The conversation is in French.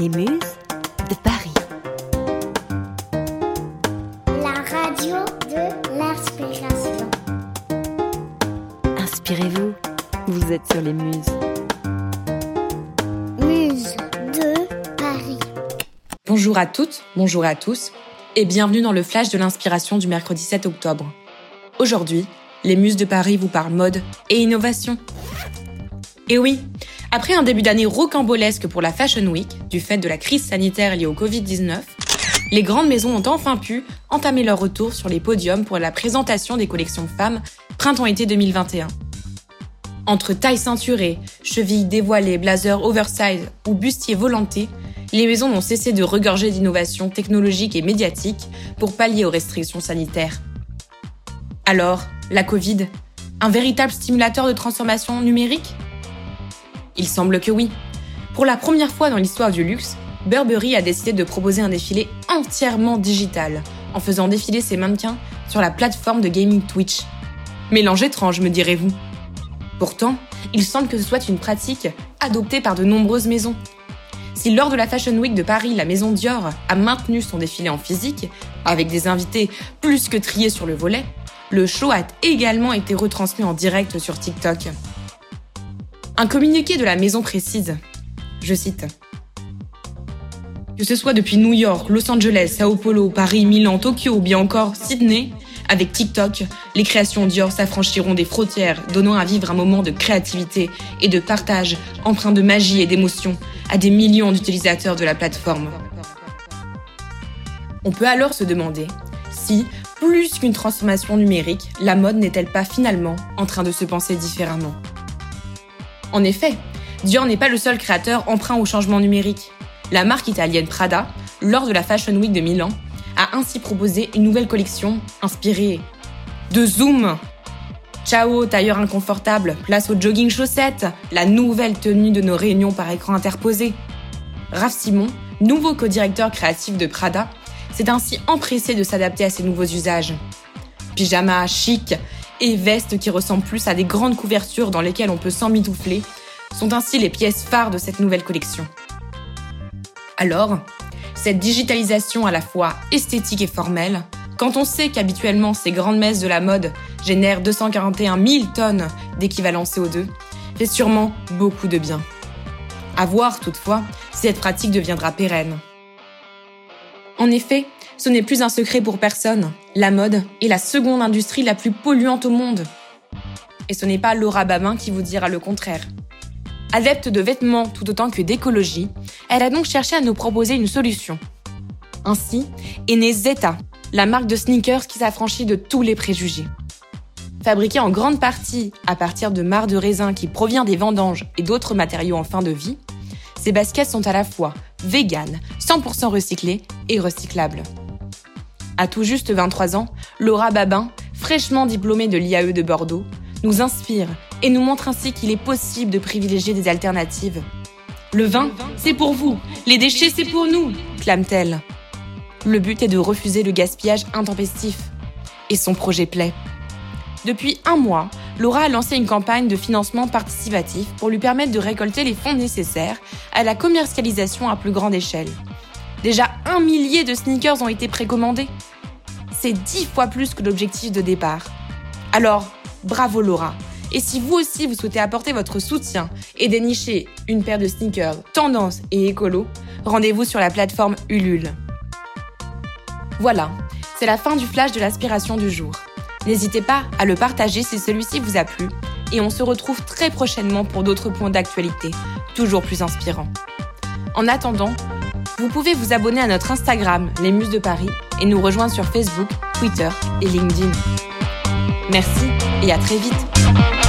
Les Muses de Paris. La radio de l'inspiration. Inspirez-vous, vous êtes sur les Muses. Muse de Paris. Bonjour à toutes, bonjour à tous, et bienvenue dans le flash de l'inspiration du mercredi 7 octobre. Aujourd'hui, les Muses de Paris vous parlent mode et innovation. Et oui, après un début d'année rocambolesque pour la Fashion Week, du fait de la crise sanitaire liée au Covid-19, les grandes maisons ont enfin pu entamer leur retour sur les podiums pour la présentation des collections femmes printemps-été 2021. Entre taille ceinturée, chevilles dévoilées, blazers oversize ou bustiers volantés, les maisons n'ont cessé de regorger d'innovations technologiques et médiatiques pour pallier aux restrictions sanitaires. Alors, la Covid, un véritable stimulateur de transformation numérique? Il semble que oui. Pour la première fois dans l'histoire du luxe, Burberry a décidé de proposer un défilé entièrement digital, en faisant défiler ses mannequins sur la plateforme de gaming Twitch. Mélange étrange, me direz-vous. Pourtant, il semble que ce soit une pratique adoptée par de nombreuses maisons. Si lors de la Fashion Week de Paris, la maison Dior a maintenu son défilé en physique, avec des invités plus que triés sur le volet, le show a également été retransmis en direct sur TikTok. Un communiqué de la maison précise, je cite, Que ce soit depuis New York, Los Angeles, Sao Paulo, Paris, Milan, Tokyo ou bien encore Sydney, avec TikTok, les créations Dior s'affranchiront des frontières, donnant à vivre un moment de créativité et de partage empreint de magie et d'émotion à des millions d'utilisateurs de la plateforme. On peut alors se demander si, plus qu'une transformation numérique, la mode n'est-elle pas finalement en train de se penser différemment? En effet, Dior n'est pas le seul créateur emprunt au changement numérique. La marque italienne Prada, lors de la Fashion Week de Milan, a ainsi proposé une nouvelle collection inspirée de Zoom. Ciao, tailleur inconfortable, place au jogging chaussettes, la nouvelle tenue de nos réunions par écran interposé. Raph Simon, nouveau co-directeur créatif de Prada, s'est ainsi empressé de s'adapter à ces nouveaux usages. Pyjama chic et vestes qui ressemblent plus à des grandes couvertures dans lesquelles on peut s'emmitoufler sont ainsi les pièces phares de cette nouvelle collection. Alors, cette digitalisation à la fois esthétique et formelle, quand on sait qu'habituellement ces grandes messes de la mode génèrent 241 000 tonnes d'équivalent CO2, fait sûrement beaucoup de bien. À voir toutefois si cette pratique deviendra pérenne. En effet, ce n'est plus un secret pour personne. La mode est la seconde industrie la plus polluante au monde. Et ce n'est pas Laura Babin qui vous dira le contraire. Adepte de vêtements tout autant que d'écologie, elle a donc cherché à nous proposer une solution. Ainsi est née Zeta, la marque de sneakers qui s'affranchit de tous les préjugés. Fabriquée en grande partie à partir de marc de raisin qui provient des vendanges et d'autres matériaux en fin de vie, ces baskets sont à la fois véganes, 100% recyclées et recyclables. À tout juste 23 ans, Laura Babin, fraîchement diplômée de l'IAE de Bordeaux, nous inspire et nous montre ainsi qu'il est possible de privilégier des alternatives. Le vin, c'est pour vous, les déchets, c'est pour nous, clame-t-elle. Le but est de refuser le gaspillage intempestif. Et son projet plaît. Depuis un mois, Laura a lancé une campagne de financement participatif pour lui permettre de récolter les fonds nécessaires à la commercialisation à plus grande échelle. Déjà un millier de sneakers ont été précommandés. C'est dix fois plus que l'objectif de départ. Alors, bravo Laura. Et si vous aussi vous souhaitez apporter votre soutien et dénicher une paire de sneakers tendance et écolo, rendez-vous sur la plateforme Ulule. Voilà, c'est la fin du flash de l'aspiration du jour. N'hésitez pas à le partager si celui-ci vous a plu et on se retrouve très prochainement pour d'autres points d'actualité, toujours plus inspirants. En attendant, vous pouvez vous abonner à notre Instagram, Les Muses de Paris, et nous rejoindre sur Facebook, Twitter et LinkedIn. Merci et à très vite